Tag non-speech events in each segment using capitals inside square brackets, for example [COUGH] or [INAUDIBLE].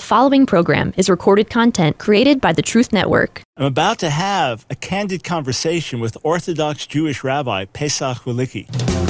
The following program is recorded content created by the Truth Network. I'm about to have a candid conversation with Orthodox Jewish Rabbi Pesach Wolicki.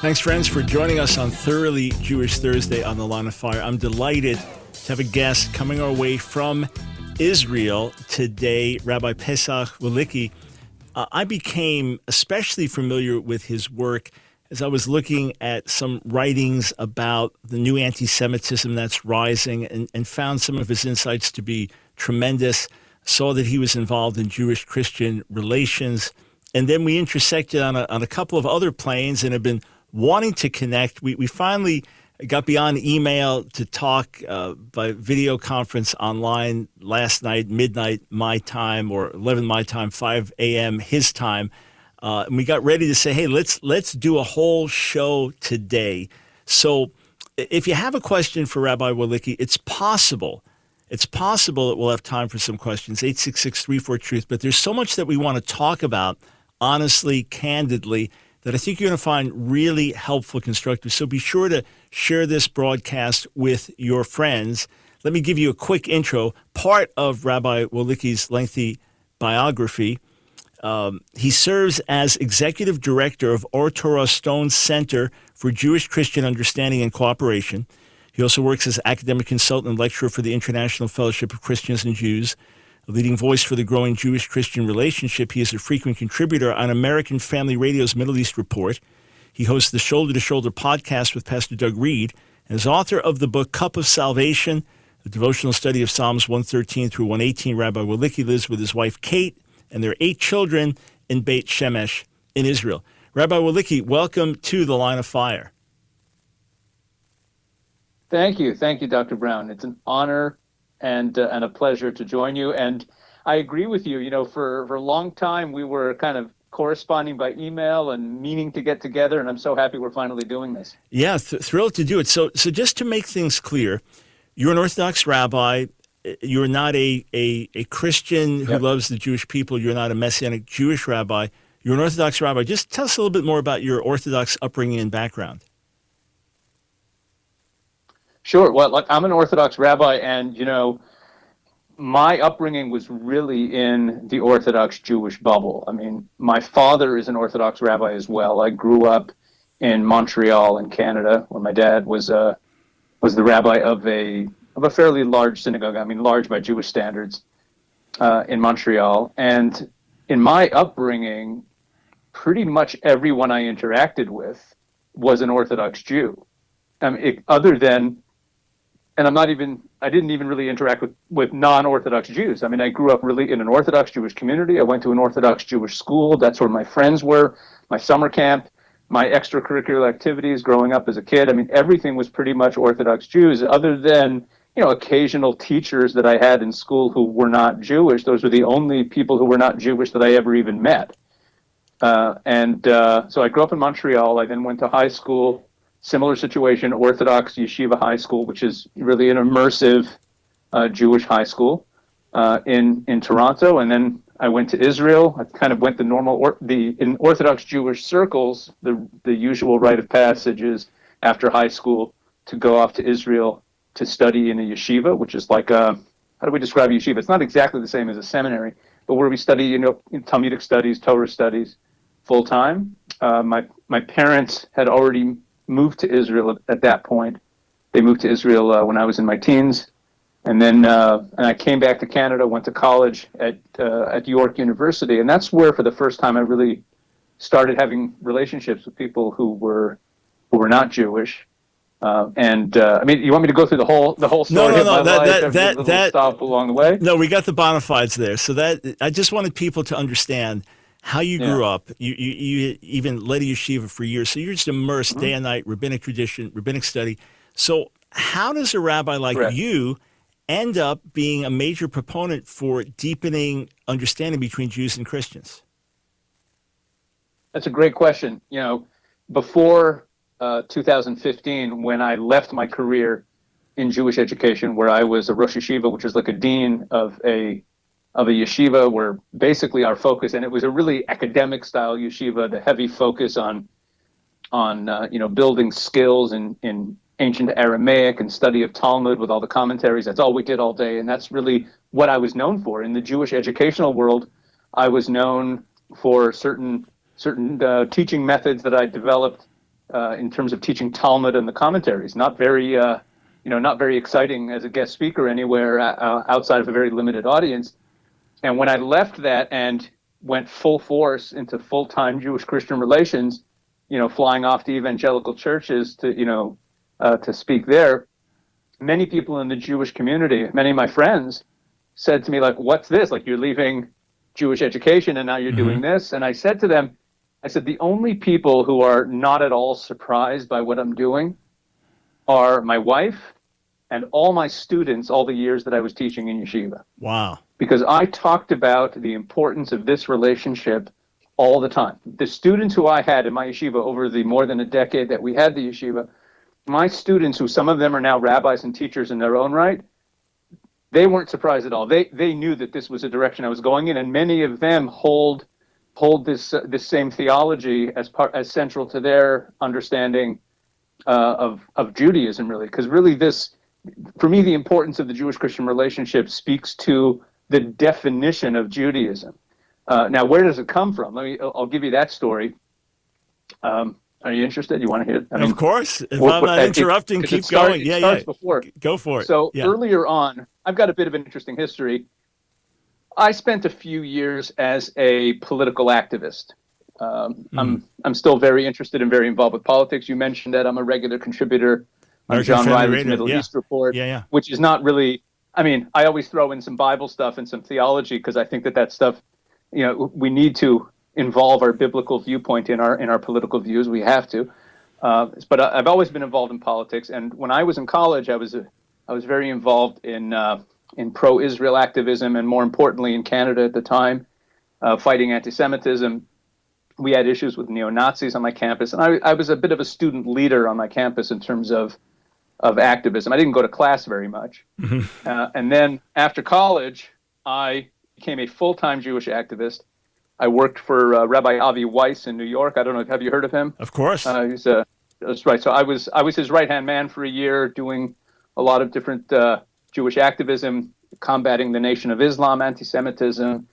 Thanks, friends, for joining us on Thoroughly Jewish Thursday on the Line of Fire. I'm delighted to have a guest coming our way from Israel today, Rabbi Pesach Wolicki. Uh, I became especially familiar with his work as I was looking at some writings about the new anti Semitism that's rising and, and found some of his insights to be tremendous. Saw that he was involved in Jewish Christian relations. And then we intersected on a, on a couple of other planes and have been wanting to connect. We, we finally got beyond email to talk uh, by video conference online last night, midnight my time, or 11 my time, 5 a.m. his time. Uh, and we got ready to say, hey, let's let's do a whole show today. So, if you have a question for Rabbi Wolicki, it's possible. It's possible that we'll have time for some questions. 866 Truth. But there's so much that we want to talk about, honestly, candidly that I think you're going to find really helpful, constructive. So be sure to share this broadcast with your friends. Let me give you a quick intro. Part of Rabbi Wolicki's lengthy biography. Um, he serves as executive director of Ohr Torah Stone Center for Jewish Christian Understanding and Cooperation. He also works as academic consultant and lecturer for the International Fellowship of Christians and Jews a leading voice for the growing Jewish Christian relationship, he is a frequent contributor on American Family Radio's Middle East Report. He hosts the Shoulder to Shoulder podcast with Pastor Doug Reed and is author of the book Cup of Salvation, a devotional study of Psalms 113 through 118. Rabbi Wolicki lives with his wife Kate and their eight children in Beit Shemesh in Israel. Rabbi Wolicki, welcome to the Line of Fire. Thank you. Thank you, Dr. Brown. It's an honor and uh, and a pleasure to join you. And I agree with you. You know, for for a long time we were kind of corresponding by email and meaning to get together, and I'm so happy we're finally doing this. Yeah, th- thrilled to do it. So so just to make things clear, you're an Orthodox rabbi. You're not a, a, a Christian who yep. loves the Jewish people. You're not a Messianic Jewish rabbi. You're an Orthodox rabbi. Just tell us a little bit more about your Orthodox upbringing and background. Sure. Well, like I'm an Orthodox rabbi, and you know, my upbringing was really in the Orthodox Jewish bubble. I mean, my father is an Orthodox rabbi as well. I grew up in Montreal, in Canada, where my dad was a uh, was the rabbi of a of a fairly large synagogue. I mean, large by Jewish standards, uh, in Montreal. And in my upbringing, pretty much everyone I interacted with was an Orthodox Jew. I mean, it, other than and I'm not even I didn't even really interact with with non-Orthodox Jews. I mean, I grew up really in an Orthodox Jewish community. I went to an Orthodox Jewish school. That's where my friends were. My summer camp, my extracurricular activities growing up as a kid. I mean, everything was pretty much Orthodox Jews, other than you know occasional teachers that I had in school who were not Jewish. Those were the only people who were not Jewish that I ever even met. Uh, and uh, so I grew up in Montreal. I then went to high school Similar situation, Orthodox Yeshiva High School, which is really an immersive uh, Jewish high school uh, in in Toronto, and then I went to Israel. I kind of went the normal or, the in Orthodox Jewish circles. The the usual rite of passage is after high school to go off to Israel to study in a yeshiva, which is like a how do we describe yeshiva? It's not exactly the same as a seminary, but where we study you know Talmudic studies, Torah studies, full time. Uh, my my parents had already moved to Israel at that point. They moved to Israel uh, when I was in my teens, and then uh, and I came back to Canada, went to college at uh, at York University, and that's where for the first time I really started having relationships with people who were who were not Jewish. Uh, and uh, I mean, you want me to go through the whole the whole story no, no, no, that, life, that, that, that, stop along the way? No, we got the bona fides there. So that I just wanted people to understand how you grew up. You, you, you even led a yeshiva for years, so you're just immersed mm-hmm. day and night, rabbinic tradition, rabbinic study. So, how does a rabbi like Correct. you end up being a major proponent for deepening understanding between Jews and Christians? That's a great question. You know, before uh, 2015, when I left my career in Jewish education, where I was a Rosh Yeshiva, which is like a dean of a of a yeshiva, where basically our focus, and it was a really academic style yeshiva, the heavy focus on on uh, you know building skills in in ancient Aramaic and study of Talmud with all the commentaries. That's all we did all day, and that's really what I was known for in the Jewish educational world. I was known for certain certain uh, teaching methods that I developed uh, in terms of teaching Talmud and the commentaries. Not very, uh, you know, not very exciting as a guest speaker anywhere uh, uh, outside of a very limited audience. And when I left that and went full force into full-time Jewish Christian relations, you know, flying off to evangelical churches to, you know, uh, to speak there, many people in the Jewish community, many of my friends, said to me like, "What's this? Like you're leaving Jewish education and now you're mm-hmm. doing this?" And I said to them, I said, the only people who are not at all surprised by what I'm doing are my wife and all my students all the years that I was teaching in yeshiva. Wow. Because I talked about the importance of this relationship all the time. The students who I had in my yeshiva over the more than a decade that we had the yeshiva, my students, who some of them are now rabbis and teachers in their own right, they weren't surprised at all. They they knew that this was a direction I was going in, and many of them hold hold this uh, this same theology as part as central to their understanding uh, of of Judaism, really, because really this, for me, the importance of the Jewish Christian relationship speaks to the definition of Judaism. Uh, now, where does it come from? Let me. I'll give you that story. Um, are you interested? You want to hear it? I mean, of course. If well, I'm not interrupting, keep start, going. Yeah, yeah. Before. Go for it. So yeah. earlier on, I've got a bit of an interesting history. I spent a few years as a political activist. Um, mm. I'm I'm still very interested and very involved with politics. You mentioned that I'm a regular contributor on John Riley's Middle yeah. East report, yeah, yeah. which is not really. I mean, I always throw in some Bible stuff and some theology because I think that that stuff, you know, we need to involve our biblical viewpoint in our in our political views. We have to. Uh, but I've always been involved in politics, and when I was in college, I was a, I was very involved in uh, in pro-Israel activism, and more importantly, in Canada at the time, uh, fighting anti-Semitism. We had issues with neo Nazis on my campus, and I, I, was a bit of a student leader on my campus in terms of of activism. I didn't go to class very much, mm-hmm. uh, and then after college, I became a full-time Jewish activist. I worked for uh, Rabbi Avi Weiss in New York. I don't know. If have you heard of him? Of course. Uh, he's a that's right. So I was I was his right hand man for a year, doing a lot of different uh, Jewish activism, combating the Nation of Islam, anti-Semitism,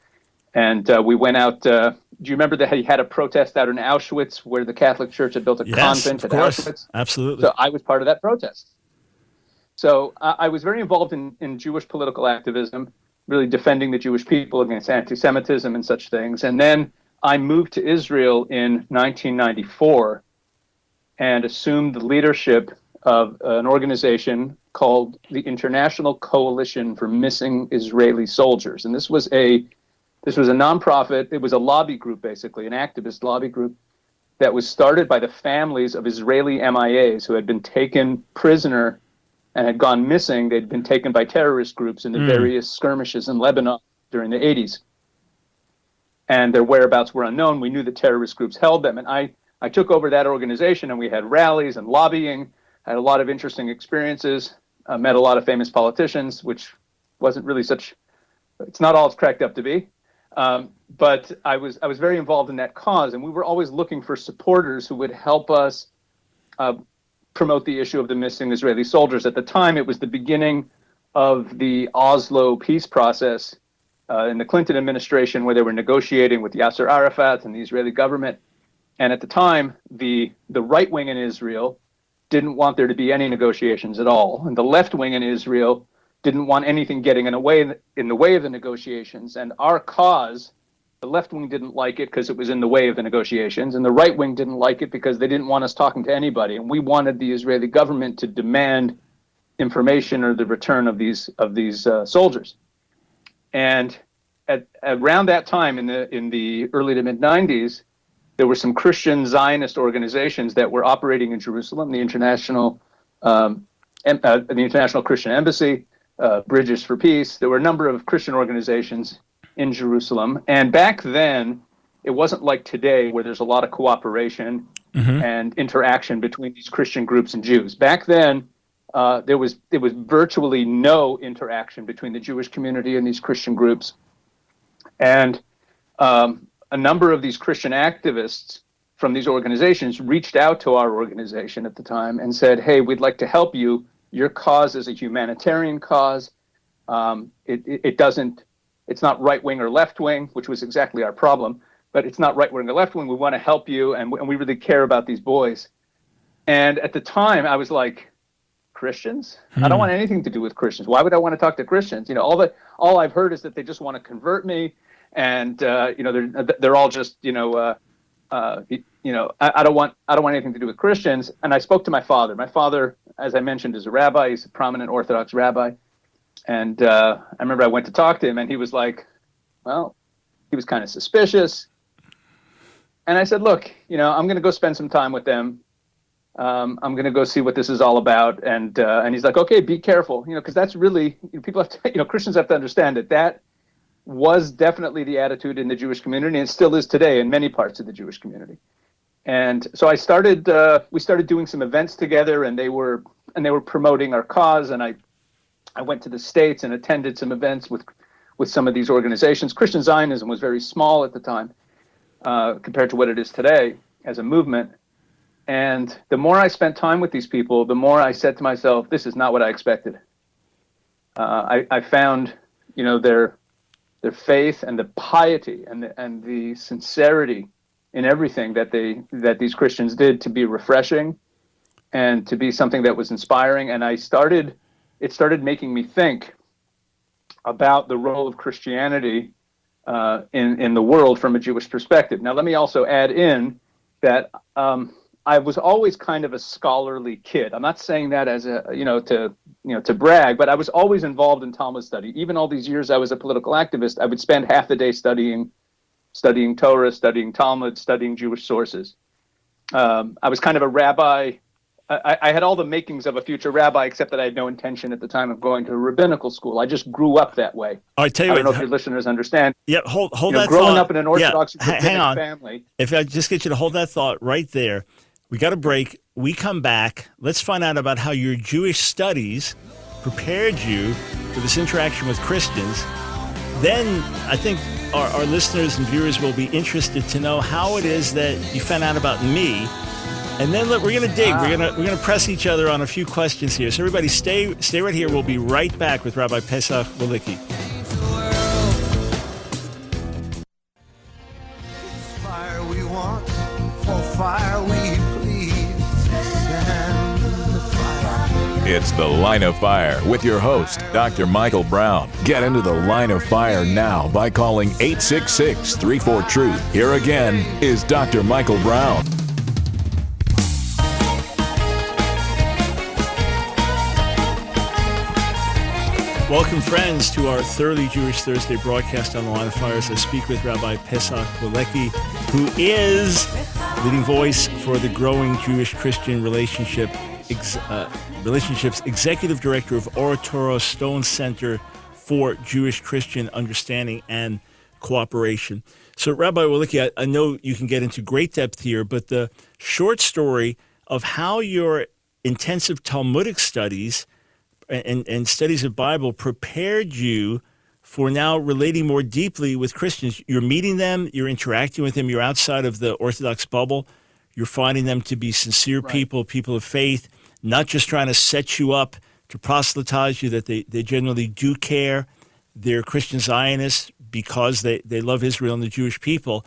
and uh, we went out. Uh, do you remember that he had a protest out in Auschwitz where the Catholic Church had built a yes, convent at course. Auschwitz? Absolutely. So I was part of that protest. So uh, I was very involved in, in Jewish political activism, really defending the Jewish people against anti-Semitism and such things. And then I moved to Israel in 1994 and assumed the leadership of an organization called the International Coalition for Missing Israeli Soldiers, and this was a this was a nonprofit. It was a lobby group, basically, an activist lobby group that was started by the families of Israeli MIAs who had been taken prisoner and had gone missing. They'd been taken by terrorist groups in the mm. various skirmishes in Lebanon during the 80s. And their whereabouts were unknown. We knew the terrorist groups held them. And I, I took over that organization, and we had rallies and lobbying, had a lot of interesting experiences uh, met a lot of famous politicians, which wasn't really such. It's not all it's cracked up to be. Um, but I was I was very involved in that cause, and we were always looking for supporters who would help us uh, promote the issue of the missing Israeli soldiers. At the time, it was the beginning of the Oslo peace process uh, in the Clinton administration, where they were negotiating with Yasser Arafat and the Israeli government. And at the time, the the right wing in Israel didn't want there to be any negotiations at all. And the left wing in Israel didn't want anything getting in, a way, in the way of the negotiations. And our cause, the left wing didn't like it because it was in the way of the negotiations. And the right wing didn't like it because they didn't want us talking to anybody. And we wanted the Israeli government to demand information or the return of these of these uh, soldiers. And at, around that time in the in the early to mid 90s, there were some Christian Zionist organizations that were operating in Jerusalem, the International, um, uh, the International Christian Embassy, uh, Bridges for Peace. There were a number of Christian organizations in Jerusalem. And back then, it wasn't like today where there's a lot of cooperation mm-hmm. and interaction between these Christian groups and Jews. Back then, uh, there was there was virtually no interaction between the Jewish community and these Christian groups, and um, a number of these Christian activists from these organizations reached out to our organization at the time and said, "Hey, we'd like to help you. Your cause is a humanitarian cause. Um, it, it, it doesn't. It's not right wing or left wing, which was exactly our problem but it's not right wing or left wing. We want to help you, and, and we really care about these boys. And at the time, I was like, Christians? Hmm. I don't hmm. want anything to do with Christians. Why would I want to talk to Christians? You know, all the all I've heard is that they just want to convert me, and uh, you know, they're they're all just you know. Uh, uh, you know, I, I, don't want I don't want anything to do with Christians. And I spoke to my father. My father, as I mentioned, is a rabbi. He's a prominent Orthodox rabbi. And uh, I remember I went to talk to him, and he was like, "Well, he was kind of suspicious and I said, look, you know, I'm going to go spend some time with them. Um, I'm going to go see what this is all about. And uh, and he's like, okay, be careful, you know, because that's really you know, people have to, [LAUGHS] you know, Christians have to understand that that was definitely the attitude in the Jewish community, and still is today in many parts of the Jewish community. And so I started, uh, we started doing some events together, and they were and they were promoting our cause. And I I went to the states and attended some events with with some of these organizations. Christian Zionism was very small at the time uh, compared to what it is today as a movement. And the more I spent time with these people, the more I said to myself, "This is not what I expected." Uh, I, I, found, you know, their their faith and the piety and the, and the sincerity in everything that they that these Christians did to be refreshing and to be something that was inspiring. And I started, it started making me think about the role of Christianity uh, in in the world from a Jewish perspective. Now, let me also add in that um, I was always kind of a scholarly kid. I'm not saying that as a you know to you know to brag, but I was always involved in Talmud study. Even all these years I was a political activist, I would spend half the day studying studying Torah, studying Talmud, studying Jewish sources. Um, I was kind of a rabbi I, I, had all the makings of a future rabbi, except that I had no intention at the time of going to a rabbinical school. I just grew up that way. I tell you, I don't what, know if your listeners understand. Yeah, hold hold you know, that growing thought. up in an Orthodox yeah, hang on. family. If I just get you to hold that thought right there, we got a break. We come back. Let's find out about how your Jewish studies prepared you for this interaction with Christians. Then I think our, our listeners and viewers will be interested to know how it is that you found out about me and then look, we're gonna dig. We're gonna we're gonna press each other on a few questions here. So everybody, stay stay right here. We'll be right back with Rabbi Pesach Wolicki. It's the Line of Fire with your host, Dr. Michael Brown. Get into the Line of Fire now by calling 866 34 Truth. Here again is Dr. Michael Brown. Welcome, friends, to our Thoroughly Jewish Thursday broadcast on the Line of Fires. I speak with Rabbi Pesach Wolicki, who is leading voice for the growing Jewish Christian relationship uh, relationships executive director of Ohr Torah Stone Center for Jewish Christian Understanding and Cooperation. So, Rabbi Wolicki, I, I know you can get into great depth here, but the short story of how your intensive Talmudic studies and, and studies of Bible prepared you for now relating more deeply with Christians. You're meeting them, you're interacting with them, you're outside of the Orthodox bubble. You're finding them to be sincere right. people, people of faith, not just trying to set you up to proselytize you, that they, they generally do care. They're Christian Zionists because they, they love Israel and the Jewish people.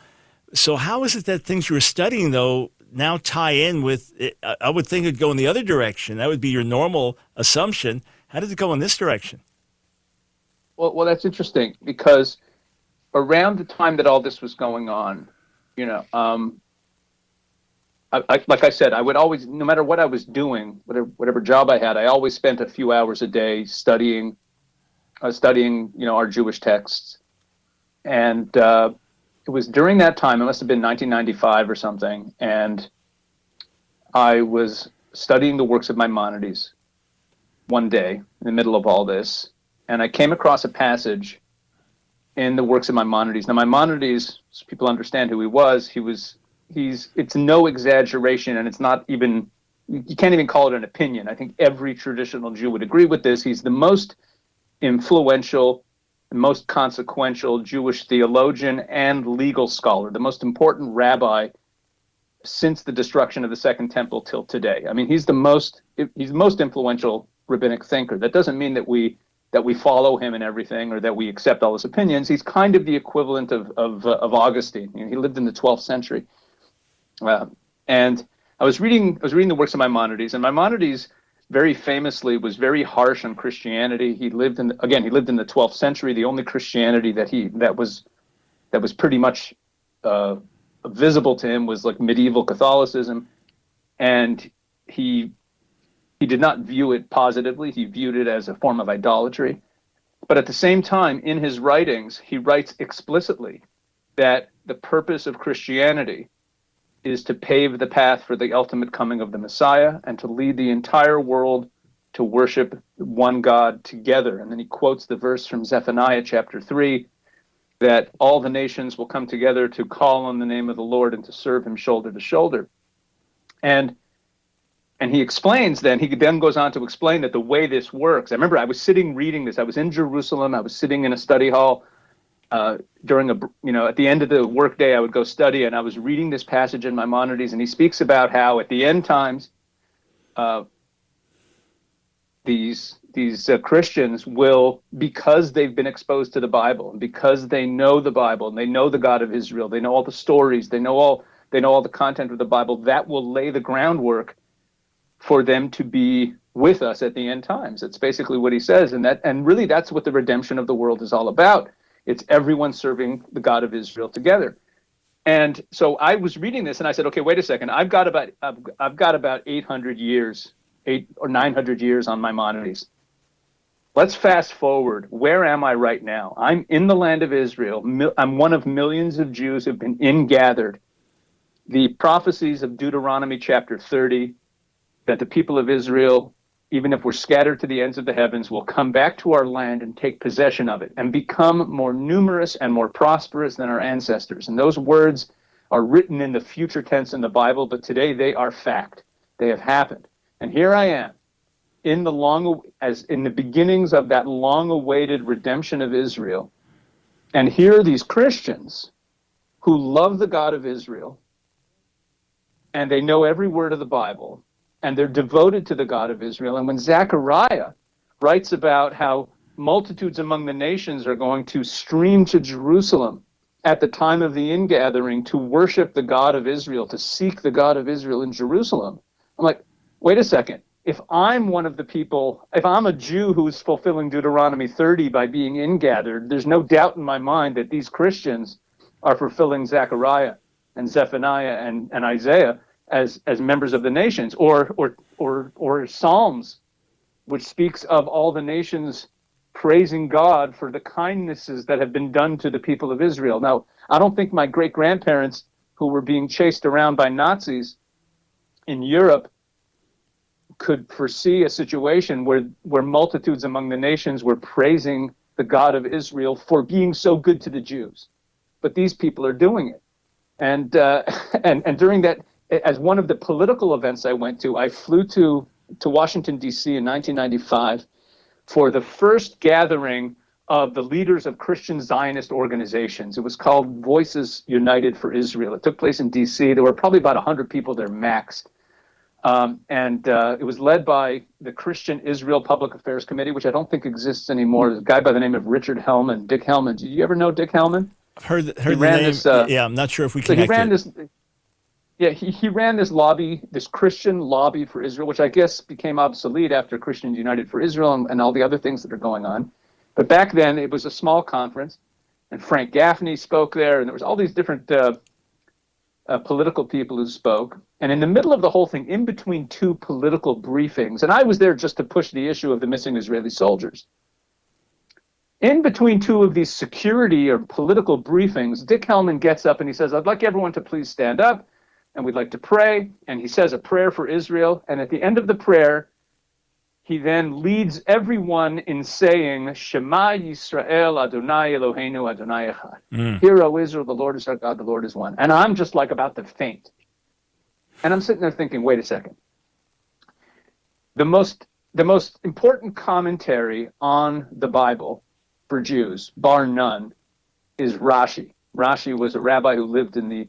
So, how is it that things you were studying, though, now tie in with, I would think it'd go in the other direction. That would be your normal assumption. How did it go in this direction? Well, well, that's interesting because around the time that all this was going on, you know, um, I, I, like I said, I would always, no matter what I was doing, whatever, whatever job I had, I always spent a few hours a day studying, uh, studying, you know, our Jewish texts, and uh, it was during that time, it must have been 1995 or something, and I was studying the works of Maimonides one day in the middle of all this, and I came across a passage in the works of Maimonides. Now, Maimonides, so people understand who he was. He was he's it's no exaggeration, and it's not even you can't even call it an opinion. I think every traditional Jew would agree with this. He's the most influential, most consequential Jewish theologian and legal scholar, the most important rabbi since the destruction of the Second Temple till today. I mean, he's the most he's the most influential rabbinic thinker. That doesn't mean that we that we follow him in everything or that we accept all his opinions. He's kind of the equivalent of of, uh, of Augustine. You know, he lived in the 12th century, uh, and I was reading I was reading the works of Maimonides, and Maimonides very famously was very harsh on Christianity. He lived in again he lived in the 12th century. The only Christianity that he that was that was pretty much uh, visible to him was like medieval Catholicism, and he he did not view it positively. He viewed it as a form of idolatry. But at the same time, in his writings, he writes explicitly that the purpose of Christianity is to pave the path for the ultimate coming of the Messiah and to lead the entire world to worship one God together. And then he quotes the verse from Zephaniah chapter 3 that all the nations will come together to call on the name of the Lord and to serve him shoulder to shoulder. And and he explains then he then goes on to explain that the way this works. I remember I was sitting reading this. I was in Jerusalem. I was sitting in a study hall uh, during a you know at the end of the workday I would go study and I was reading this passage in Maimonides and he speaks about how at the end times uh, these these uh, Christians will, because they've been exposed to the Bible, and because they know the Bible, and they know the God of Israel, they know all the stories, they know all they know all the content of the Bible. That will lay the groundwork for them to be with us at the end times. That's basically what he says, and that and really that's what the redemption of the world is all about. It's everyone serving the God of Israel together. And so I was reading this, and I said, okay, wait a second. I've got about I've, I've got about 800 years, eight or 900 years on Maimonides Let's fast forward. Where am I right now? I'm in the land of Israel. I'm one of millions of Jews who've been ingathered. The prophecies of Deuteronomy chapter 30 that the people of Israel, even if we're scattered to the ends of the heavens, will come back to our land and take possession of it and become more numerous and more prosperous than our ancestors. And those words are written in the future tense in the Bible, but today they are fact. They have happened. And here I am in the long as in the beginnings of that long awaited redemption of Israel. And here are these Christians who love the God of Israel and they know every word of the Bible and they're devoted to the God of Israel. And when Zechariah writes about how multitudes among the nations are going to stream to Jerusalem at the time of the ingathering to worship the God of Israel, to seek the God of Israel in Jerusalem, I'm like, wait a second if I'm one of the people, if I'm a Jew who's fulfilling Deuteronomy 30 by being ingathered, there's no doubt in my mind that these Christians are fulfilling Zechariah and Zephaniah and, and Isaiah as, as members of the nations, or, or, or, or Psalms, which speaks of all the nations praising God for the kindnesses that have been done to the people of Israel. Now, I don't think my great grandparents, who were being chased around by Nazis in Europe, could foresee a situation where, where multitudes among the nations were praising the God of Israel for being so good to the Jews. But these people are doing it. And, uh, [LAUGHS] and, and during that, as one of the political events I went to, I flew to, to Washington, D.C. in 1995 for the first gathering of the leaders of Christian Zionist organizations. It was called Voices United for Israel. It took place in D.C. There were probably about 100 people there max. Um, and uh, it was led by the Christian Israel Public Affairs Committee, which I don't think exists anymore. There's a guy by the name of Richard Hellman, Dick Hellman. Did you ever know Dick Hellman? I've heard, heard the name. This, uh, yeah, I'm not sure if we so he ran this. Yeah, he, he ran this lobby, this Christian lobby for Israel, which I guess became obsolete after Christians United for Israel and, and all the other things that are going on. But back then, it was a small conference, and Frank Gaffney spoke there, and there was all these different uh, uh, political people who spoke. And in the middle of the whole thing, in between two political briefings, and I was there just to push the issue of the missing Israeli soldiers. In between two of these security or political briefings, Dick Hellman gets up and he says, I'd like everyone to please stand up and we'd like to pray. And he says a prayer for Israel. And at the end of the prayer, he then leads everyone in saying, Shema Yisrael Adonai Eloheinu Adonai Echad. Mm. Hear, O Israel, the Lord is our God, the Lord is one. And I'm just like about to faint. And I'm sitting there thinking, wait a second. The most the most important commentary on the Bible for Jews, bar none, is Rashi. Rashi was a rabbi who lived in the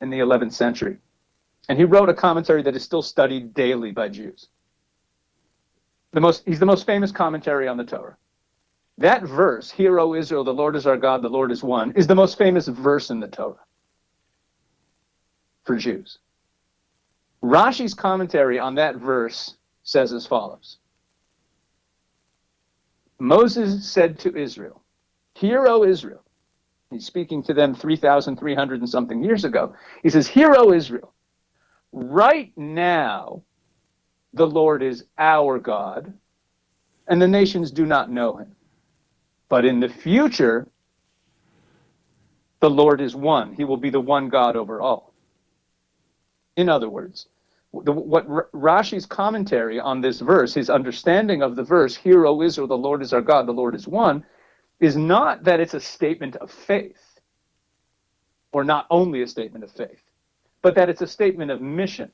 in the 11th century. And he wrote a commentary that is still studied daily by Jews. The most, he's the most famous commentary on the Torah. That verse, Hear, O Israel, the Lord is our God, the Lord is one, is the most famous verse in the Torah for Jews. Rashi's commentary on that verse says as follows Moses said to Israel, Hear, O Israel. He's speaking to them 3,300 and something years ago. He says, Hear, O Israel. Right now, the Lord is our God, and the nations do not know him. But in the future, the Lord is one. He will be the one God over all. In other words, the, what Rashi's commentary on this verse, his understanding of the verse, Hear, O Israel, the Lord is our God, the Lord is one, is not that it's a statement of faith, or not only a statement of faith, but that it's a statement of mission.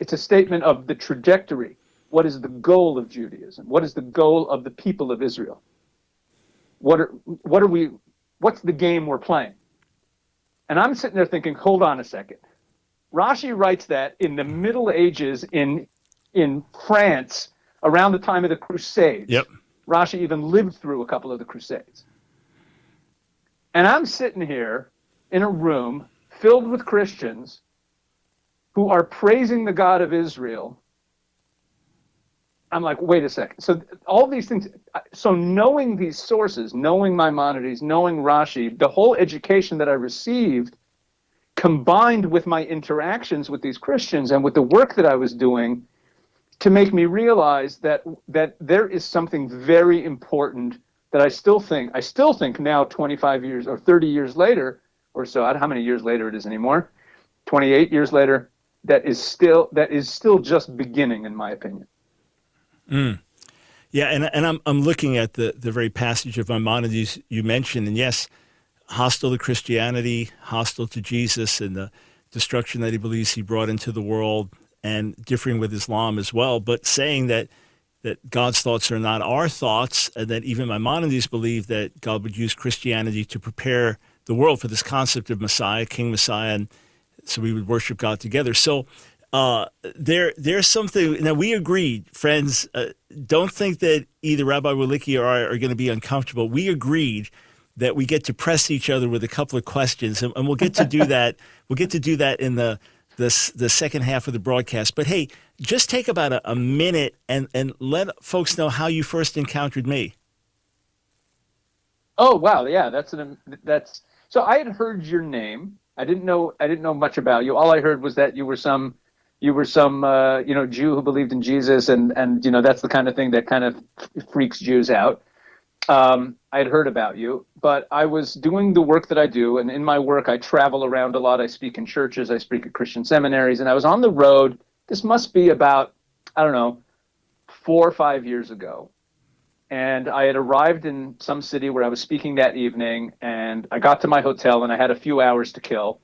It's a statement of the trajectory. What is the goal of Judaism? What is the goal of the people of Israel? What are, what are we, what's the game we're playing? And I'm sitting there thinking, hold on a second. Rashi writes that in the Middle Ages in, in France around the time of the Crusades. Yep. Rashi even lived through a couple of the Crusades. And I'm sitting here in a room filled with Christians who are praising the God of Israel. I'm like, wait a second. So all these things. So knowing these sources, knowing Maimonides, knowing Rashi, the whole education that I received, combined with my interactions with these Christians and with the work that I was doing, to make me realize that that there is something very important that I still think I still think now 25 years or 30 years later or so I don't know how many years later it is anymore 28 years later that is still that is still just beginning in my opinion mm. yeah and, and I'm, I'm looking at the, the very passage of Maimonides you mentioned and yes hostile to Christianity hostile to Jesus and the destruction that he believes he brought into the world and differing with Islam as well, but saying that that God's thoughts are not our thoughts, and that even Maimonides believed that God would use Christianity to prepare the world for this concept of Messiah, King Messiah, and so we would worship God together. So uh, there, there's something. Now we agreed, friends. Uh, don't think that either Rabbi Wolicki or I are going to be uncomfortable. We agreed that we get to press each other with a couple of questions, and, and we'll get to do [LAUGHS] that. we'll get to do that in the the the second half of the broadcast. But hey, just take about a, a minute and, and let folks know how you first encountered me. Oh wow, yeah, that's an that's so I had heard your name. I didn't know I didn't know much about you. All I heard was that you were some you were some uh, you know Jew who believed in Jesus, and and you know that's the kind of thing that kind of freaks Jews out um, I had heard about you, but I was doing the work that I do, and in my work, I travel around a lot. I speak in churches, I speak at Christian seminaries, and I was on the road. This must be about, I don't know, four or five years ago. And I had arrived in some city where I was speaking that evening, and I got to my hotel, and I had a few hours to kill.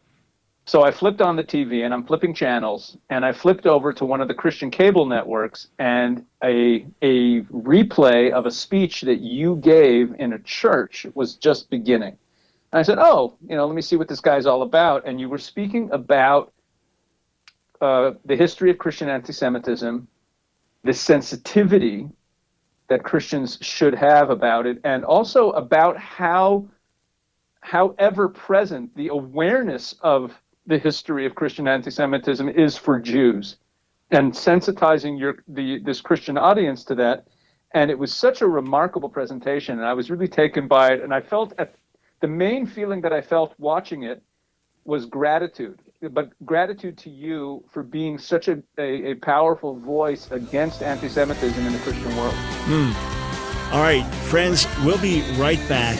So I flipped on the TV and I'm flipping channels and I flipped over to one of the Christian cable networks and a a replay of a speech that you gave in a church was just beginning. And I said, "Oh, you know, let me see what this guy's all about." And you were speaking about uh, the history of Christian anti-Semitism, the sensitivity that Christians should have about it, and also about how, how ever present the awareness of the history of Christian anti-Semitism is for Jews, and sensitizing your the this Christian audience to that. And it was such a remarkable presentation, and I was really taken by it. And I felt at the main feeling that I felt watching it was gratitude, but gratitude to you for being such a, a, a powerful voice against anti-Semitism in the Christian world. Mm. All right, friends, we'll be right back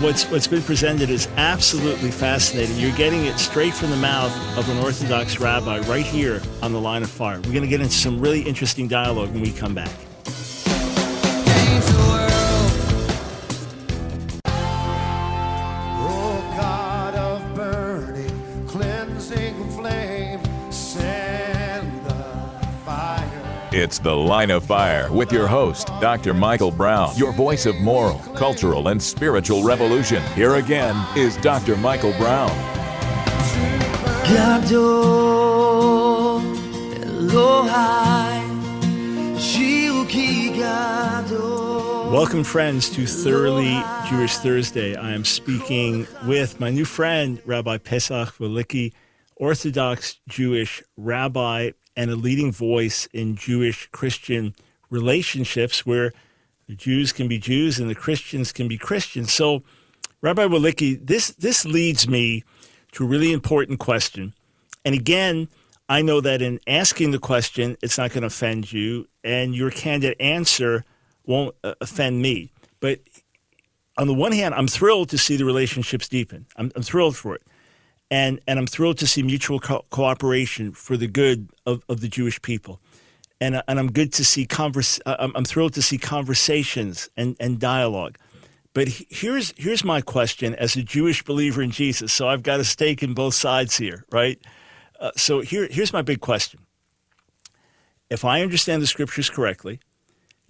what's what's been presented is absolutely fascinating. You're getting it straight from the mouth of an Orthodox rabbi right here on the line of fire. We're going to get into some really interesting dialogue when we come back. It's The Line of Fire with your host, Dr. Michael Brown, your voice of moral, cultural, and spiritual revolution. Here again is Dr. Michael Brown. Welcome, friends, to Thoroughly Jewish Thursday. I am speaking with my new friend, Rabbi Pesach Wolicki, Orthodox Jewish rabbi and a leading voice in Jewish Christian relationships where the Jews can be Jews and the Christians can be Christians. So, Rabbi Wolicki, this, this leads me to a really important question. And again, I know that in asking the question, it's not going to offend you, and your candid answer won't uh, offend me. But on the one hand, I'm thrilled to see the relationships deepen. I'm, I'm thrilled for it and and I'm thrilled to see mutual co- cooperation for the good of, of the Jewish people, and and I'm good to see converse. Uh, I'm, I'm thrilled to see conversations and and dialogue. But here's here's my question as a Jewish believer in Jesus. So I've got a stake in both sides here, right? Uh, so here here's my big question. If I understand the scriptures correctly,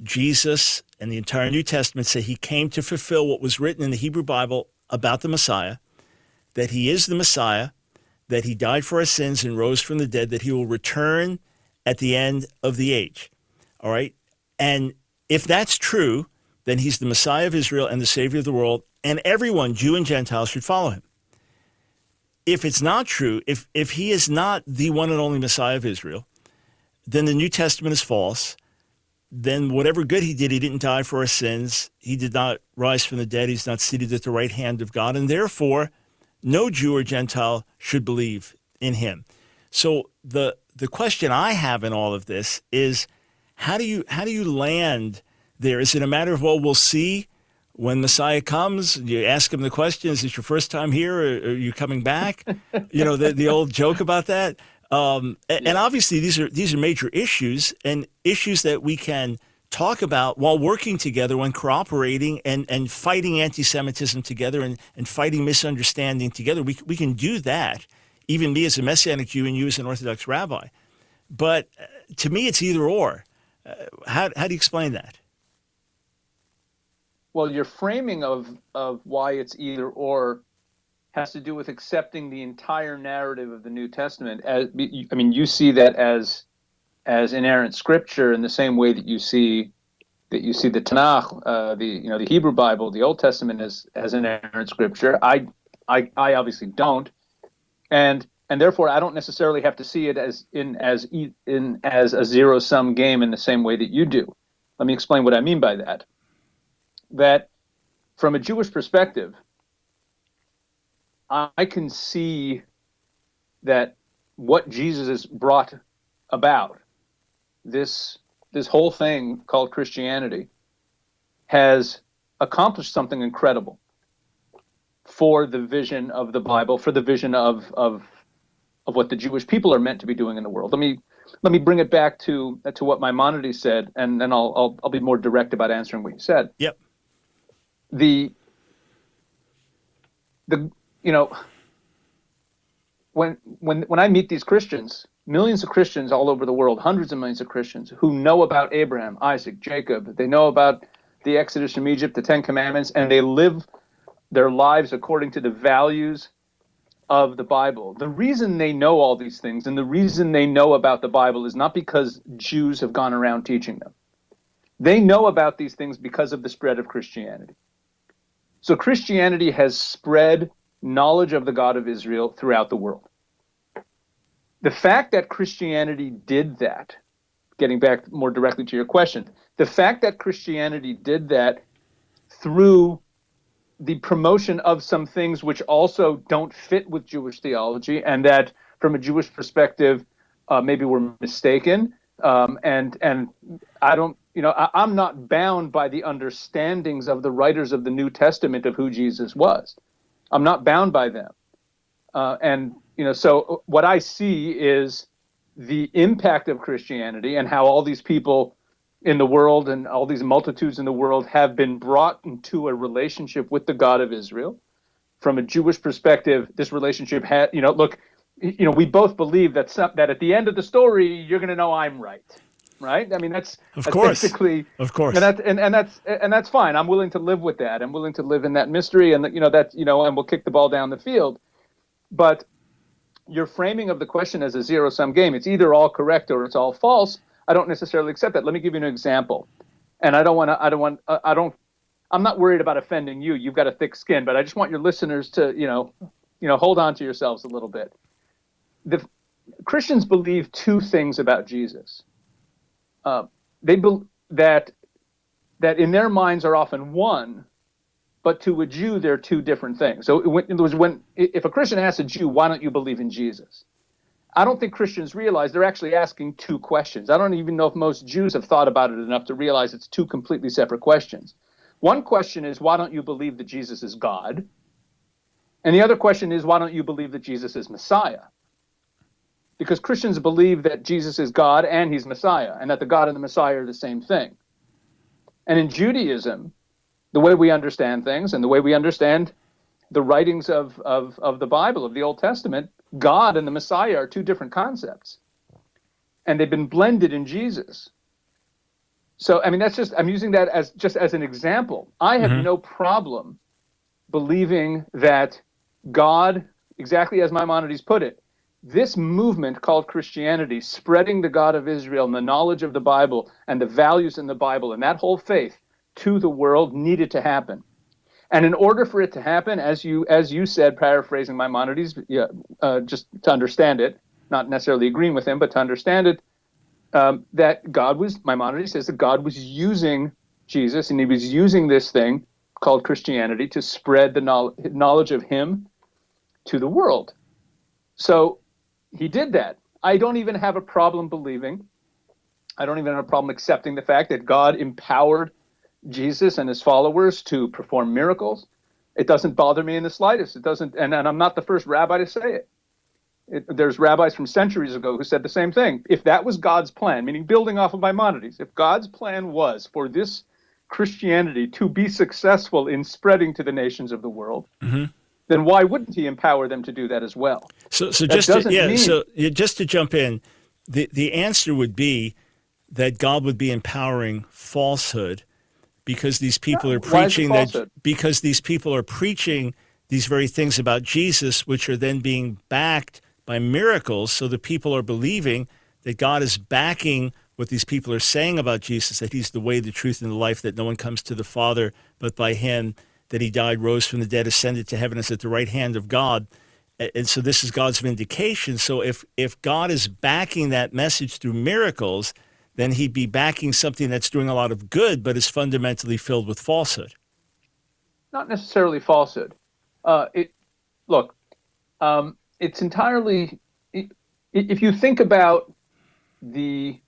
Jesus and the entire New Testament say he came to fulfill what was written in the Hebrew Bible about the Messiah that he is the Messiah, that he died for our sins and rose from the dead, that he will return at the end of the age. All right? And if that's true, then he's the Messiah of Israel and the Savior of the world, and everyone, Jew and Gentile, should follow him. If it's not true, if, if he is not the one and only Messiah of Israel, then the New Testament is false. Then whatever good he did, he didn't die for our sins. He did not rise from the dead. He's not seated at the right hand of God. And therefore, no Jew or Gentile should believe in him. So the the question I have in all of this is how do you how do you land there? Is it a matter of well we'll see when Messiah comes? You ask him the question: Is this your first time here, or are you coming back? [LAUGHS] you know the the old joke about that. Um, and, and obviously these are these are major issues and issues that we can talk about while working together, when cooperating and, and fighting anti Semitism together and, and fighting misunderstanding together. We, we can do that, even me as a Messianic Jew and you as an Orthodox rabbi. But uh, to me, it's either or. Uh, how, how do you explain that? Well, your framing of, of why it's either or has to do with accepting the entire narrative of the New Testament. As, I mean, you see that as as inerrant scripture in the same way that you see that you see the Tanakh, uh, the you know the Hebrew Bible, the Old Testament as as inerrant scripture. I I I obviously don't, and and therefore I don't necessarily have to see it as in as in as a zero sum game in the same way that you do. Let me explain what I mean by that. That from a Jewish perspective, I can see that what Jesus has brought about this this whole thing called Christianity has accomplished something incredible for the vision of the Bible, for the vision of of of what the Jewish people are meant to be doing in the world. Let me let me bring it back to to what Maimonides said, and then I'll I'll, I'll be more direct about answering what you said. Yep. The the you know when when when I meet these Christians, millions of Christians all over the world, hundreds of millions of Christians who know about Abraham, Isaac, Jacob. They know about the Exodus from Egypt, the Ten Commandments, and they live their lives according to the values of the Bible. The reason they know all these things and the reason they know about the Bible is not because Jews have gone around teaching them. They know about these things because of the spread of Christianity. So Christianity has spread knowledge of the God of Israel throughout the world the fact that Christianity did that, getting back more directly to your question, the fact that Christianity did that through the promotion of some things which also don't fit with Jewish theology, and that from a Jewish perspective, uh, maybe we're mistaken. Um, and and I don't, you know, I, am not bound by the understandings of the writers of the New Testament of who Jesus was. I'm not bound by them. Uh, and, you know, so uh, what I see is the impact of Christianity and how all these people in the world and all these multitudes in the world have been brought into a relationship with the God of Israel. From a Jewish perspective, this relationship had, you know, look, you know, we both believe that some, that at the end of the story, you're going to know I'm right, right? I mean, that's, of that's course, basically, of course, and that's and, and that's and that's fine. I'm willing to live with that. I'm willing to live in that mystery, and you know that you know, and we'll kick the ball down the field. But your framing of the question as a zero sum game, it's either all correct or it's all false. I don't necessarily accept that. Let me give you an example, and I don't want to. I don't want. I don't. I'm not worried about offending you. You've got a thick skin, but I just want your listeners to, you know, you know, hold on to yourselves a little bit the Christians believe two things about Jesus. Uh, they believe that that in their minds are often one, but to a Jew they're two different things. So when, other words, when if a Christian asks a Jew, "Why don't you believe in Jesus?" I don't think Christians realize they're actually asking two questions. I don't even know if most Jews have thought about it enough to realize it's two completely separate questions. One question is, "Why don't you believe that Jesus is God?" And the other question is, "Why don't you believe that Jesus is Messiah?" because Christians believe that Jesus is God and he's Messiah, and that the God and the Messiah are the same thing. And in Judaism, the way we understand things and the way we understand the writings of, of, of the Bible, of the Old Testament, God and the Messiah are two different concepts. And they've been blended in Jesus. So, I mean, that's just, I'm using that as just as an example. I have mm-hmm. no problem believing that God, exactly as Maimonides put it, this movement called Christianity, spreading the God of Israel and the knowledge of the Bible and the values in the Bible and that whole faith to the world needed to happen. And in order for it to happen, as you as you said, paraphrasing Maimonides, yeah, uh, just to understand it, not necessarily agreeing with him, but to understand it, um, that God was Maimonides says that God was using Jesus and he was using this thing called Christianity to spread the knowledge of Him to the world. So he did that. I don't even have a problem believing. I don't even have a problem accepting the fact that God empowered Jesus and his followers to perform miracles. It doesn't bother me in the slightest. It doesn't, and, and I'm not the first rabbi to say it. it. There's rabbis from centuries ago who said the same thing. If that was God's plan, meaning building off of Maimonides, if God's plan was for this Christianity to be successful in spreading to the nations of the world, mm-hmm then why wouldn't he empower them to do that as well? So, so just to, yeah, mean, so just to jump in, the the answer would be that God would be empowering falsehood because these people are preaching that because these people are preaching these very things about Jesus, which are then being backed by miracles. So the people are believing that God is backing what these people are saying about Jesus, that He's the way, the truth, and the life, that no one comes to the Father but by Him that he died, rose from the dead, ascended to heaven, is at the right hand of God. And so this is God's vindication. So if, if God is backing that message through miracles, then he'd be backing something that's doing a lot of good, but is fundamentally filled with falsehood. Not necessarily falsehood. Uh, it, look, um, it's entirely, if you think about the,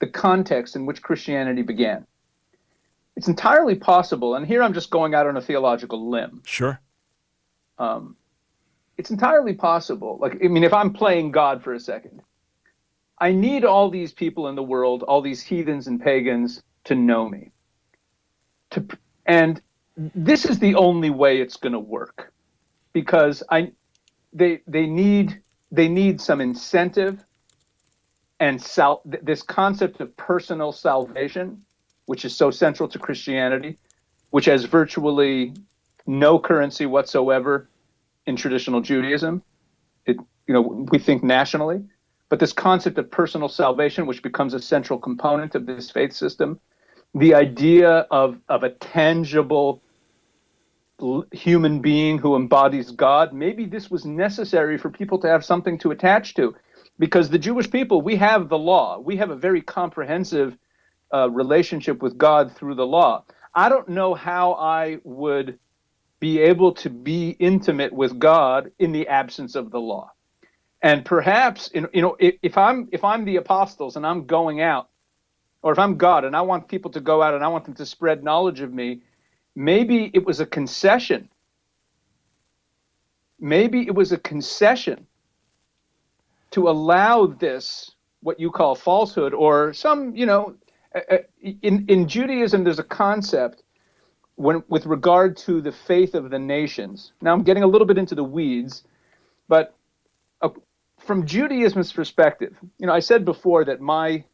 the context in which Christianity began, it's entirely possible, and here I'm just going out on a theological limb. Sure. Um, it's entirely possible. Like, I mean, if I'm playing God for a second, I need all these people in the world, all these heathens and pagans, to know me. To and this is the only way it's going to work, because I they they need they need some incentive and sal- this concept of personal salvation which is so central to Christianity, which has virtually no currency whatsoever in traditional Judaism. It, you know, we think nationally, but this concept of personal salvation, which becomes a central component of this faith system, the idea of of a tangible human being who embodies God, maybe this was necessary for people to have something to attach to, because the Jewish people, we have the law, we have a very comprehensive uh, relationship with God through the law. I don't know how I would be able to be intimate with God in the absence of the law. And perhaps, you know, if, I'm if I'm the apostles and I'm going out or if I'm God and I want people to go out and I want them to spread knowledge of me, maybe it was a concession. Maybe it was a concession to allow this, what you call falsehood, or some, you know, in, in Judaism, there's a concept when, with regard to the faith of the nations. Now, I'm getting a little bit into the weeds, but from Judaism's perspective, you know, I said before that my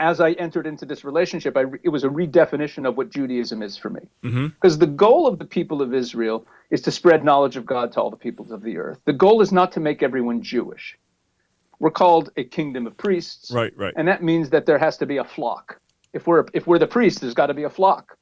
as I entered into this relationship, I, it was a redefinition of what Judaism is for me. Mm-hmm. Because mm-hmm. the goal of the people of Israel is to spread knowledge of God to all the peoples of the earth. The goal is not to make everyone Jewish. We're called a kingdom of priests. Right, right. And that means that there has to be a flock. If we're if we're the priests, there's got to be a flock,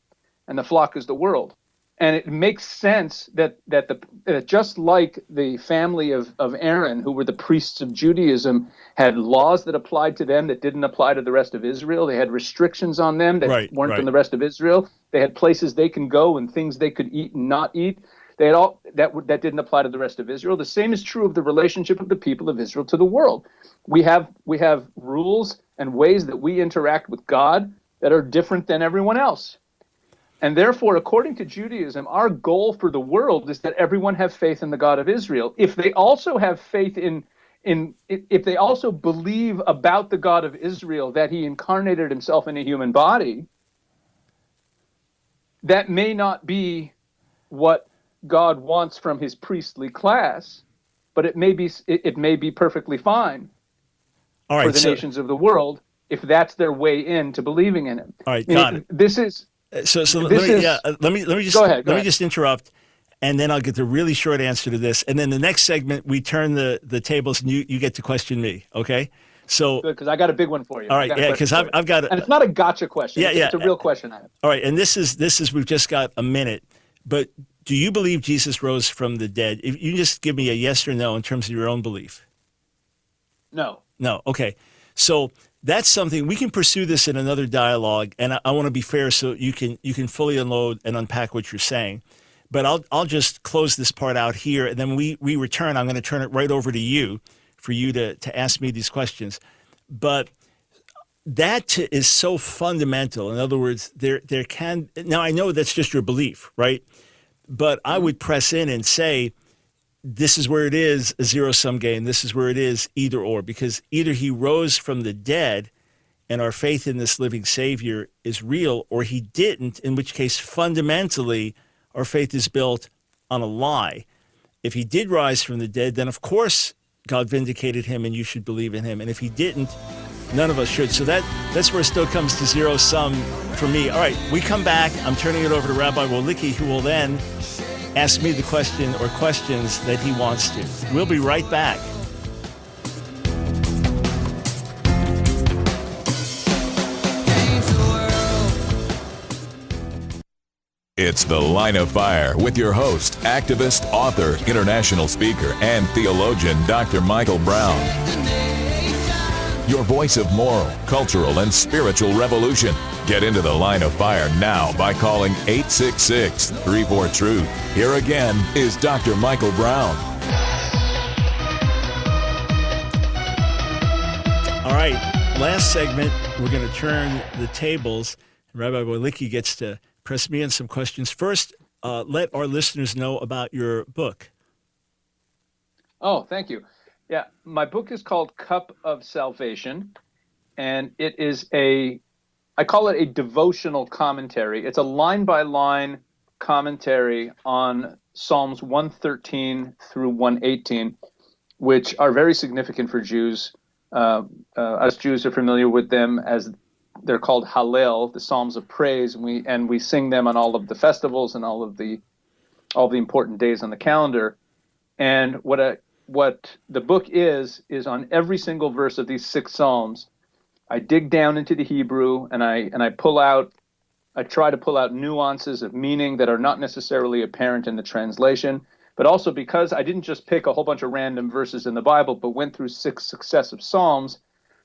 and the flock is the world and it makes sense that that the uh, just like the family of, of Aaron, who were the priests of Judaism, had laws that applied to them that didn't apply to the rest of Israel. They had restrictions on them that right, weren't right. from the rest of Israel. They had places they can go and things they could eat and not eat. They had all that that didn't apply to the rest of Israel. The same is true of the relationship of the people of Israel to the world. We have we have rules and ways that we interact with God that are different than everyone else. And therefore, according to Judaism, our goal for the world is that everyone have faith in the God of Israel. If they also have faith in in if they also believe about the God of Israel that he incarnated himself in a human body, that may not be what God wants from his priestly class, but it may be it, it may be perfectly fine All right, for the so, nations of the world if that's their way in to believing in him. All right, got it. This is so, so let me, is- yeah, uh, let me let me just Go ahead, go let me just interrupt, and then I'll get the really short answer to this, and then the next segment we turn the the tables, and you you get to question me, okay? So, because I got a big one for you. all right, yeah, because I've. I've got and it's not a gotcha question. Yeah, it's, yeah. it's a real question. I have. all right, and this is this is we've just got a minute, but do you believe Jesus rose from the dead? If you just give me a yes or no in terms of your own belief. No. No. Okay. So that's something we can pursue this in another dialogue, and I, I want to be fair, so you can you can fully unload and unpack what you're saying. But I'll I'll just close this part out here, and then we we return. I'm going to turn it right over to you for you to to ask me these questions. But that is so fundamental. In other words, there there can now I know that's just your belief, right? But I mm-hmm. would press in and say this is where it is a zero sum game. This is where it is either or, because either he rose from the dead and our faith in this living Savior is real, or he didn't, in which case fundamentally our faith is built on a lie. If he did rise from the dead, then of course God vindicated him and you should believe in him. And if he didn't, none of us should. So that that's where it still comes to zero sum for me. All right, we come back. I'm turning it over to Rabbi Wolicki, who will then ask me the question or questions that he wants to. We'll be right back. It's The Line of Fire with your host, activist, author, international speaker, and theologian, Dr. Michael Brown. Your voice of moral, cultural, and spiritual revolution. Get into The Line of Fire now by calling 866 34 Truth. Here again is Dr. Michael Brown. All right, last segment, we're going to turn the tables. Rabbi Wolicki gets to press me on some questions. First, uh, let our listeners know about your book. Oh, thank you. Yeah, my book is called Cup of Salvation, and it is a, I call it a devotional commentary. It's a line by line commentary on Psalms 113 through 118, which are very significant for Jews. Uh, uh, us Jews are familiar with them as they're called Hallel, the Psalms of praise, and we and we sing them on all of the festivals and all of the all the important days on the calendar. And what a what the book is is on every single verse of these six psalms. I dig down into the hebrew and i and i pull out i try to pull out nuances of meaning that are not necessarily apparent in the translation but also because i didn't just pick a whole bunch of random verses in the bible but went through six successive psalms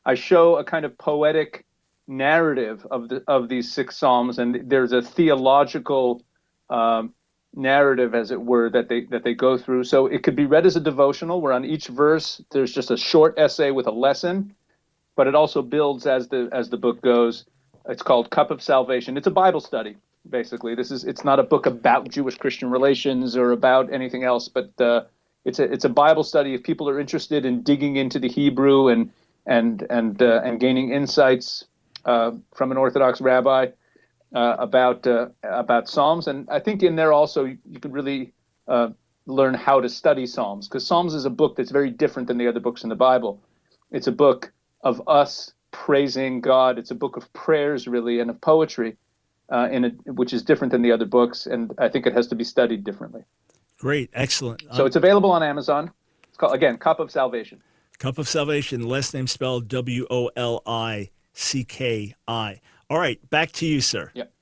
i show a kind of poetic narrative of the of these six psalms. And there's a theological um, narrative as it were that they that they go through so it could be read as a devotional where on each verse there's just a short essay with a lesson but it also builds as the as the book goes. It's called Cup of Salvation. It's a Bible study, basically. This is it's not a book about Jewish Christian relations or about anything else, but uh, it's a it's a Bible study. If people are interested in digging into the Hebrew and and and uh, and gaining insights uh, from an Orthodox rabbi uh, about uh, about Psalms, and I think in there also you, you could really uh, learn how to study Psalms because Psalms is a book that's very different than the other books in the Bible. It's a book of us praising God. It's a book of prayers, really, and of poetry, uh, in a, which is different than the other books, and I think it has to be studied differently. Great, excellent. So it's available on Amazon. It's called again Cup of Salvation. Cup of Salvation. Last name spelled W O L I C K I. All right, back to you, sir. Yep.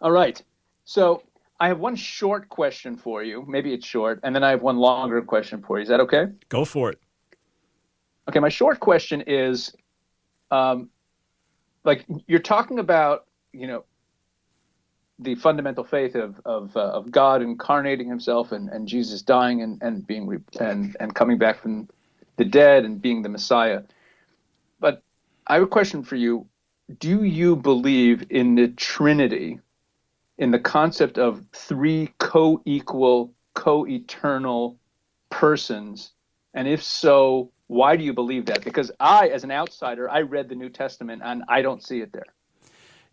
All right. So I have one short question for you. Maybe it's short, and then I have one longer question for you. Is that okay? Go for it. Okay, my short question is, um, like you're talking about, you know, the fundamental faith of of, uh, of God incarnating Himself and, and Jesus dying and and being re- and and coming back from the dead and being the Messiah. But I have a question for you. Do you believe in the Trinity, in the concept of three co-equal, co-eternal persons? And if so, why do you believe that? Because I, as an outsider, I read the New Testament and I don't see it there.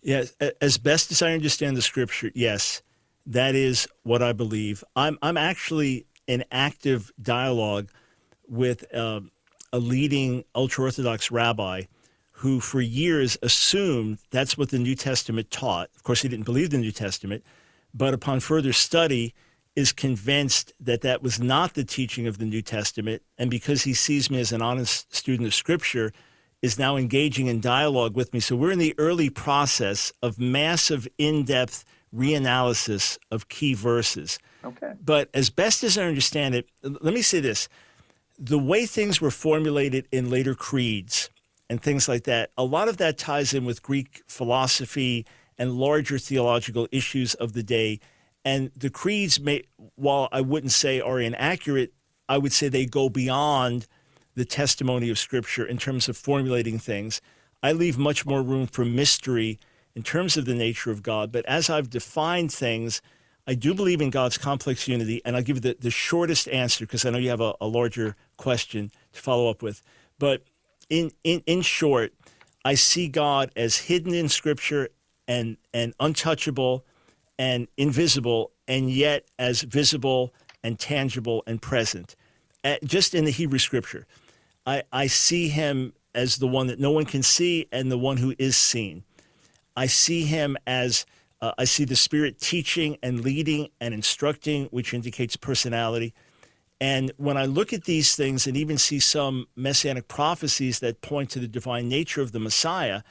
Yes, as best as I understand the scripture, yes, that is what I believe. I'm I'm actually in active dialogue with uh, a leading ultra orthodox rabbi who, for years, assumed that's what the New Testament taught. Of course, he didn't believe the New Testament, but upon further study, is convinced that that was not the teaching of the New Testament, and because he sees me as an honest student of Scripture, is now engaging in dialogue with me. So we're in the early process of massive, in depth reanalysis of key verses. Okay. But as best as I understand it, let me say this the way things were formulated in later creeds and things like that, a lot of that ties in with Greek philosophy and larger theological issues of the day and the creeds, may, while I wouldn't say are inaccurate, I would say they go beyond the testimony of Scripture in terms of formulating things. I leave much more room for mystery in terms of the nature of God. But as I've defined things, I do believe in God's complex unity, and I'll give you the, the shortest answer because I know you have a, a, larger question to follow up with. But in, in, in short, I see God as hidden in Scripture and, and untouchable and invisible, and yet as visible and tangible and present. Uh, just in the Hebrew scripture, I, I see him as the one that no one can see and the one who is seen. I see him as uh, I see the Spirit teaching and leading and instructing, which indicates personality. And when I look at these things and even see some messianic prophecies that point to the divine nature of the Messiah,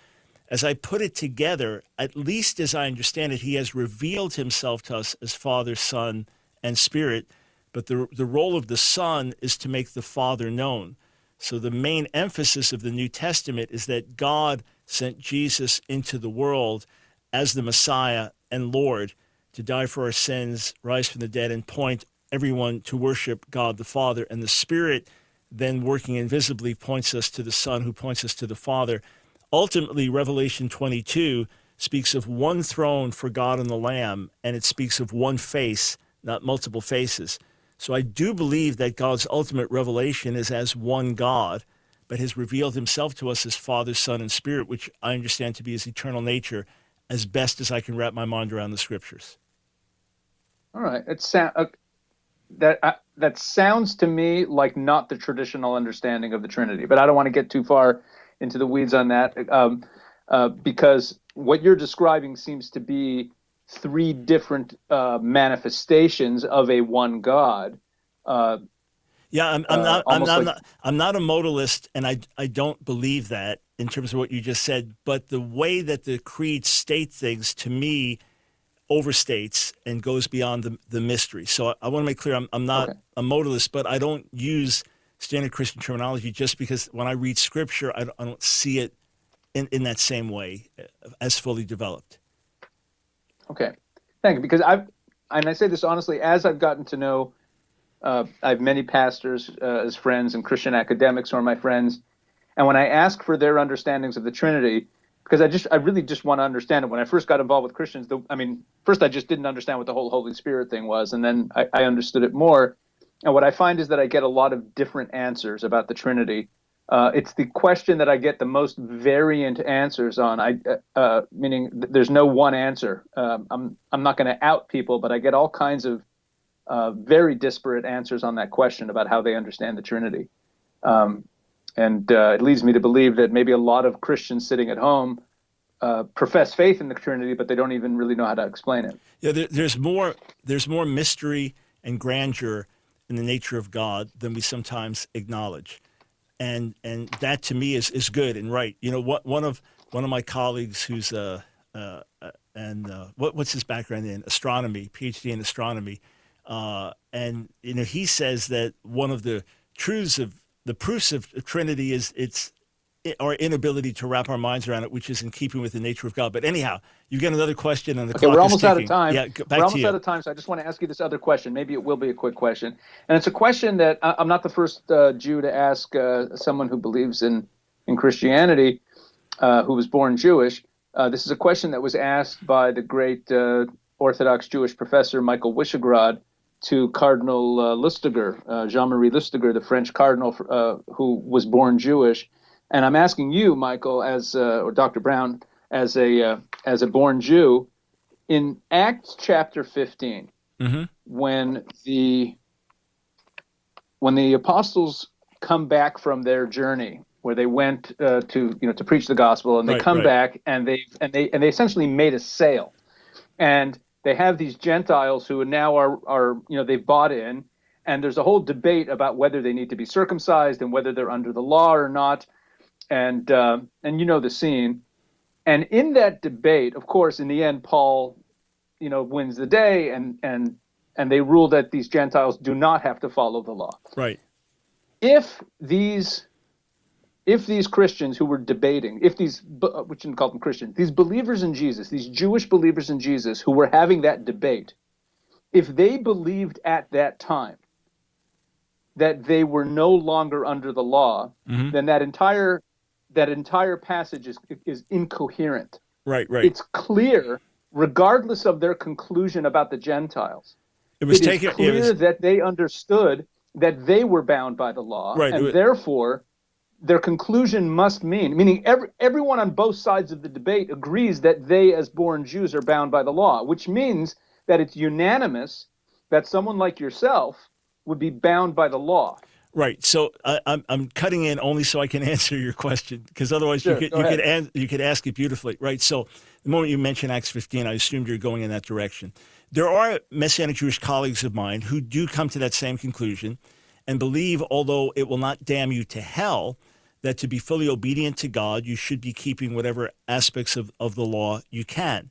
as I put it together, at least as I understand it, he has revealed himself to us as Father, Son, and Spirit. But the, the role of the Son is to make the Father known. So the main emphasis of the New Testament is that God sent Jesus into the world as the Messiah and Lord to die for our sins, rise from the dead, and point everyone to worship God the Father. And the Spirit, then working invisibly, points us to the Son, who points us to the Father ultimately, Revelation 22 speaks of one throne for God and the Lamb, and it speaks of one face, not multiple faces. So I do believe that God's ultimate revelation is as one God, but has revealed himself to us as Father, Son, and Spirit, which I understand to be his eternal nature as best as I can wrap my mind around the scriptures. All right. It uh, that, uh, that sounds to me like not the traditional understanding of the Trinity, but I don't want to get too far into the weeds on that um, uh, because what you're describing seems to be three different uh, manifestations of a one God. Uh, yeah, I'm, I'm not. I'm not, like, not. I'm not a modalist, and I I don't believe that in terms of what you just said. But the way that the creed state things to me overstates and goes beyond the the mystery. So I, I want to make clear I'm I'm not okay. a modalist, but I don't use standard Christian terminology just because when I read scripture, I don't, I don't see it in, in that same way uh, as fully developed. Okay. Thank you. Because I've, and I say this honestly, as I've gotten to know, uh, I have many pastors uh, as friends and Christian academics who are my friends. And when I ask for their understandings of the Trinity, because I just I really just want to understand it. When I first got involved with Christians, the, I mean, first I just didn't understand what the whole Holy Spirit thing was, and then I, I understood it more. And what I find is that I get a lot of different answers about the Trinity. Uh, it's the question that I get the most variant answers on. I uh, uh meaning th- there's no one answer. Um, I'm I'm not going to out people, but I get all kinds of uh, very disparate answers on that question about how they understand the Trinity. Um, and uh, it leads me to believe that maybe a lot of Christians sitting at home uh, profess faith in the Trinity, but they don't even really know how to explain it. Yeah, there, there's more. There's more mystery and grandeur in the nature of God than we sometimes acknowledge, and and that to me is, is good and right. You know, what one of one of my colleagues who's uh, uh, uh and uh, what what's his background in astronomy, PhD in astronomy, and you know he says that one of the truths of the proofs of Trinity is it's our inability to wrap our minds around it, which is in keeping with the nature of God. But anyhow, you've got another question, and the okay, we're almost out of time. Yeah, we're almost out of time, so I just want to ask you this other question. Maybe it will be a quick question, and it's a question that I'm not the first uh, Jew to ask uh, someone who believes in in Christianity, uh, who was born Jewish. Uh, this is a question that was asked by the great uh, Orthodox Jewish professor Michael Wyschogrod to Cardinal uh, Lustiger, uh, Jean-Marie Lustiger, the French cardinal uh, who was born Jewish. And I'm asking you, Michael, as uh, or Dr. Brown, as a uh, as a born Jew, in Acts chapter 15, mm-hmm. when the when the apostles come back from their journey where they went uh, to you know to preach the gospel and they right, come right. back and they and they and they essentially made a sale and they have these Gentiles who now are are you know they've bought in, and there's a whole debate about whether they need to be circumcised and whether they're under the law or not, and uh, and you know the scene, and in that debate, of course, in the end, Paul, you know, wins the day, and and and they rule that these Gentiles do not have to follow the law. Right. If these if these Christians who were debating, if these, uh, which didn't call them Christians, these believers in Jesus, these Jewish believers in Jesus who were having that debate, if they believed at that time that they were no longer under the law, mm-hmm. then that entire that entire passage is is incoherent. Right, right. It's clear, regardless of their conclusion about the Gentiles. It was it taken, clear it was, that they understood that they were bound by the law, right, and therefore their conclusion must mean, meaning every, everyone on both sides of the debate agrees that they, as born Jews, are bound by the law, which means that it's unanimous that someone like yourself would be bound by the law. Right. So uh, I'm I'm cutting in only so I can [LAUGHS] answer your question because otherwise sure, you could you could an, you could ask it beautifully. Right. So the moment you mention Acts 15, I assumed you're going in that direction. There are Messianic Jewish colleagues of mine who do come to that same conclusion and believe, although it will not damn you to hell, that to be fully obedient to God, you should be keeping whatever aspects of, of the law you can.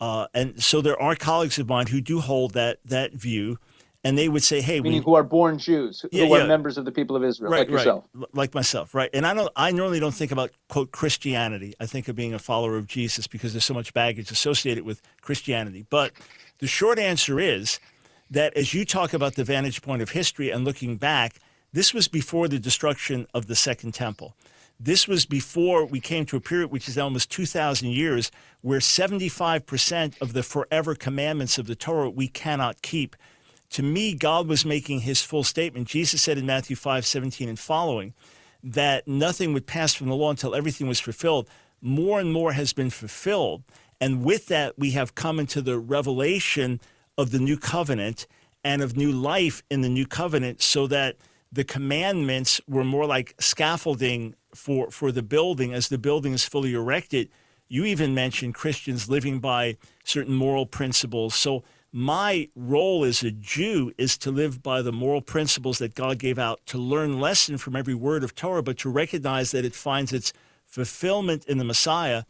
Uh, and so there are colleagues of mine who do hold that that view, and they would say, "Hey, meaning we, who are born Jews, who yeah, are yeah. members of the people of Israel, right, like yourself, like myself, right?" And I don't, I normally don't think about quote Christianity. I think of being a follower of Jesus because there's so much baggage associated with Christianity. But the short answer is that as you talk about the vantage point of history and looking back, this was before the destruction of the Second Temple. This was before we came to a period which is almost 2,000 years where 75% of the forever commandments of the Torah we cannot keep. To me, God was making his full statement. Jesus said in Matthew 5 17 and following that nothing would pass from the law until everything was fulfilled. More and more has been fulfilled. And with that, we have come into the revelation of the new covenant and of new life in the new covenant so that the commandments were more like scaffolding for, for the building as the building is fully erected. You even mentioned Christians living by certain moral principles. So, my role as a Jew is to live by the moral principles that God gave out, to learn lesson from every word of Torah, but to recognize that it finds its fulfillment in the Messiah,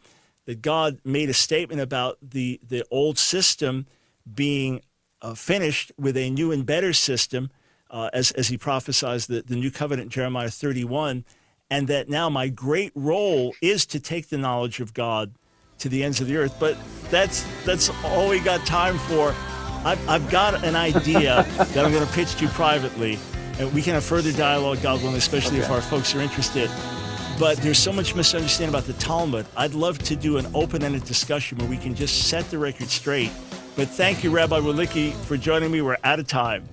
that God made a statement about the, the old system being uh, finished with a new and better system, uh, as, as he prophesies the, the new covenant, Jeremiah 31, and that now my great role is to take the knowledge of God to the ends of the earth. But that's, that's all we got time for. I've, I've got an idea [LAUGHS] that I'm going to pitch to you privately, and we can have further dialogue, God willing, especially okay. if our folks are interested. but there's so much misunderstanding about the Talmud. I'd love to do an open ended discussion where we can just set the record straight. But thank you, Rabbi Wolicki, for joining me. We're out of time.